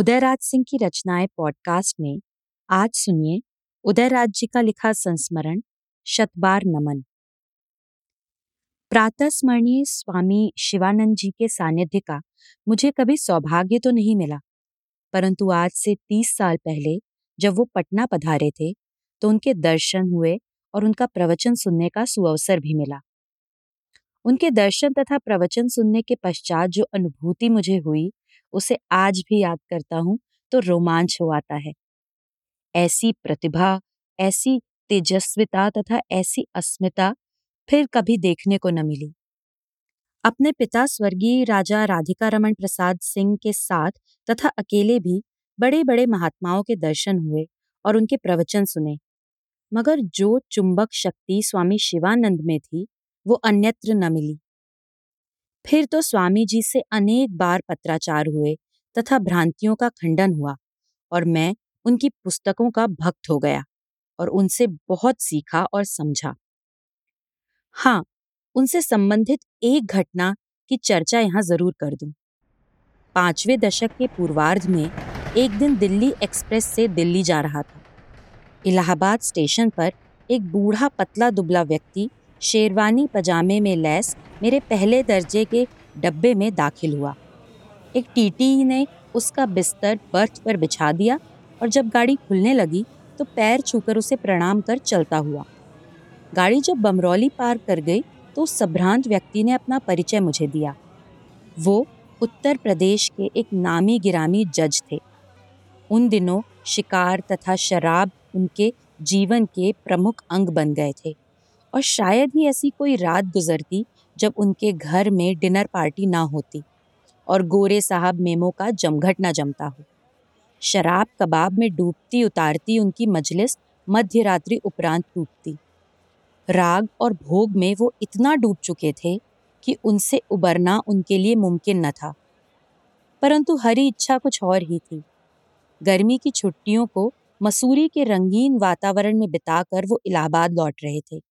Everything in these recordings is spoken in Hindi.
उदयराज सिंह की रचनाएँ पॉडकास्ट में आज सुनिए उदयराज जी का लिखा संस्मरण, शतबार नमन। प्रातः स्मरणीय स्वामी शिवानंद जी के सानिध्य का मुझे कभी सौभाग्य तो नहीं मिला, परंतु आज से तीस साल पहले जब वो पटना पधारे थे तो उनके दर्शन हुए और उनका प्रवचन सुनने का सुअवसर भी मिला। उनके दर्शन तथा प्रवचन सुनने के पश्चात जो अनुभूति मुझे हुई उसे आज भी याद करता हूँ तो रोमांच हो आता है। ऐसी प्रतिभा, ऐसी तेजस्विता तथा ऐसी अस्मिता फिर कभी देखने को न मिली। अपने पिता स्वर्गीय राजा राधिका रमन प्रसाद सिंह के साथ तथा अकेले भी बड़े बड़े महात्माओं के दर्शन हुए और उनके प्रवचन सुने। मगर जो चुंबक शक्ति स्वामी शिवानंद में थी, वो अन्यत्र न मिली। फिर तो स्वामी जी से अनेक बार पत्राचार हुए तथा भ्रांतियों का खंडन हुआ और मैं उनकी पुस्तकों का भक्त हो गया और उनसे बहुत सीखा और समझा हाँ उनसे संबंधित एक घटना की चर्चा यहाँ ज़रूर कर दूँ। पाँचवें दशक के पूर्वार्ध में एक दिन दिल्ली एक्सप्रेस से दिल्ली जा रहा था इलाहाबाद स्टेशन पर एक बूढ़ा पतला दुबला व्यक्ति शेरवानी पजामे में लैस मेरे पहले दर्जे के डब्बे में दाखिल हुआ। एक टीटी ने उसका बिस्तर बर्थ पर बिछा दिया और जब गाड़ी खुलने लगी तो पैर छूकर उसे प्रणाम कर चलता हुआ। गाड़ी जब बमरौली पार कर गई तो उस संभ्रांत व्यक्ति ने अपना परिचय मुझे दिया। वो उत्तर प्रदेश के एक नामी गिरामी जज थे। उन दिनों शिकार तथा शराब उनके जीवन के प्रमुख अंग बन गए थे। और शायद ही ऐसी कोई रात गुजरती जब उनके घर में डिनर पार्टी ना होती और गोरे साहब मेमो का जमघट ना जमता हो। शराब कबाब में डूबती उतारती उनकी मजलिस मध्य रात्रि उपरांत टूटती। राग और भोग में वो इतना डूब चुके थे कि उनसे उबरना उनके लिए मुमकिन न था। परंतु हरी इच्छा कुछ और ही थी। गर्मी की छुट्टियों को मसूरी के रंगीन वातावरण में बिताकर वो इलाहाबाद लौट रहे थे।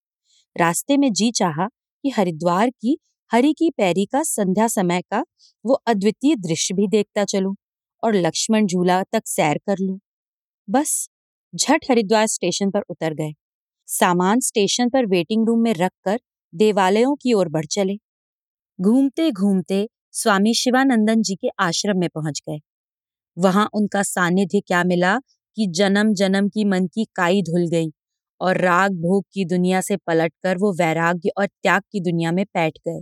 रास्ते में जी चाहा कि हरिद्वार की हरि की पैरी का संध्या समय का वो अद्वितीय दृश्य भी देखता चलूँ और लक्ष्मण झूला तक सैर कर लूँ। बस, झट हरिद्वार स्टेशन पर उतर गए। सामान स्टेशन पर वेटिंग रूम में रखकर देवालयों की ओर बढ़ चले। घूमते घूमते स्वामी शिवानंदन जी के आश्रम में पहुँच गए। वहाँ उनका सानिध्य क्या मिला कि जन्म जन्म की मन की काई धुल गई। और राग भोग की दुनिया से पलटकर वो वैराग्य और त्याग की दुनिया में बैठ गए।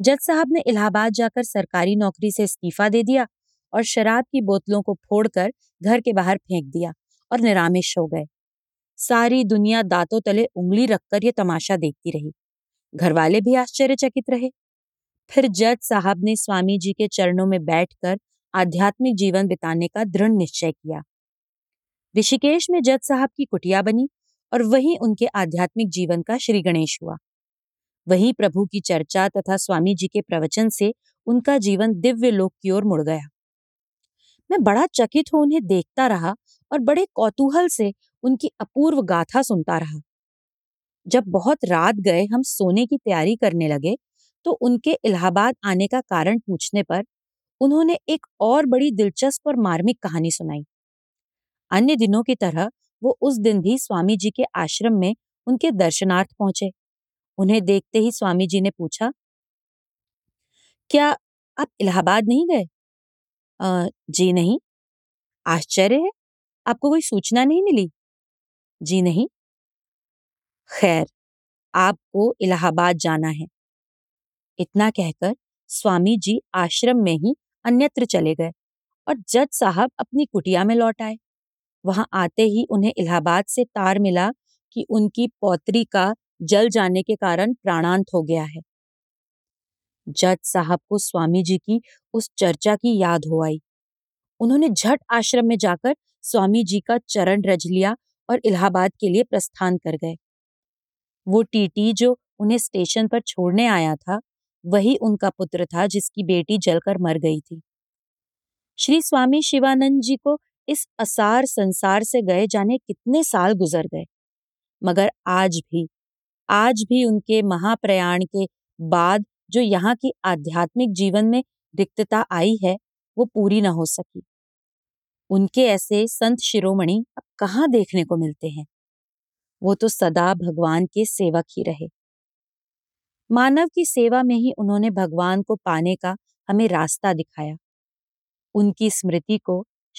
जज साहब ने इलाहाबाद जाकर सरकारी नौकरी से इस्तीफा दे दिया और शराब की बोतलों को फोड़कर घर के बाहर फेंक दिया और निरामिश हो गए। सारी दुनिया दांतों तले उंगली रखकर ये तमाशा देखती रही। घर वाले भी आश्चर्यचकित रहे। फिर जज साहब ने स्वामी जी के चरणों में बैठकर आध्यात्मिक जीवन बिताने का दृढ़ निश्चय किया। ऋषिकेश में जज साहब की कुटिया बनी। और वही उनके आध्यात्मिक जीवन का श्री गणेश हुआ। वहीं प्रभु की चर्चा तथा स्वामी जी के प्रवचन से उनका जीवन दिव्य लोक की ओर मुड़ गया। मैं बड़ा चकित हो उन्हें देखता रहा और बड़े कौतूहल से उनकी अपूर्व गाथा सुनता रहा। जब बहुत रात गए हम सोने की तैयारी करने लगे तो उनके इलाहाबाद आने का कारण पूछने पर उन्होंने एक और बड़ी दिलचस्प और मार्मिक कहानी सुनाई। अन्य दिनों की तरह वो उस दिन भी स्वामी जी के आश्रम में उनके दर्शनार्थ पहुँचे। उन्हें देखते ही स्वामी जी ने पूछा, क्या आप इलाहाबाद नहीं गए? जी नहीं। आश्चर्य है? आपको कोई सूचना नहीं मिली? जी नहीं। खैर, आपको इलाहाबाद जाना है। इतना कहकर स्वामी जी आश्रम में ही अन्यत्र चले गए और जज साहब अपनी कुटिया में लौट आए। वहाँ आते ही उन्हें इलाहाबाद से तार मिला कि उनकी पौत्री का जल जाने के कारण प्राणांत हो गया है। जज साहब को स्वामी जी की उस चर्चा की याद हो आई। उन्होंने झट आश्रम में जाकर स्वामी जी का चरण रज लिया और इलाहाबाद के लिए प्रस्थान कर गए। वो टीटी जो उन्हें स्टेशन पर छोड़ने आया था, वही उनका पुत्र था जिसकी बेटी जलकर मर गई थी। श्री स्वामी शिवानंद जी को इस असार संसार से गए जाने कितने साल गुजर गए। मगर आज भी आज भी उनके महाप्रयाण के बाद जो यहाँ की आध्यात्मिक जीवन में रिक्तता आई है, वो पूरी न हो सकी। उनके ऐसे संत शिरोमणि अब कहाँ देखने को मिलते हैं? वो तो सदा भगवान के सेवक ही रहे। मानव की सेवा में ही उन्होंने भगवान को पाने का हमें रास्ता दिखाया। उनकी स्मृति को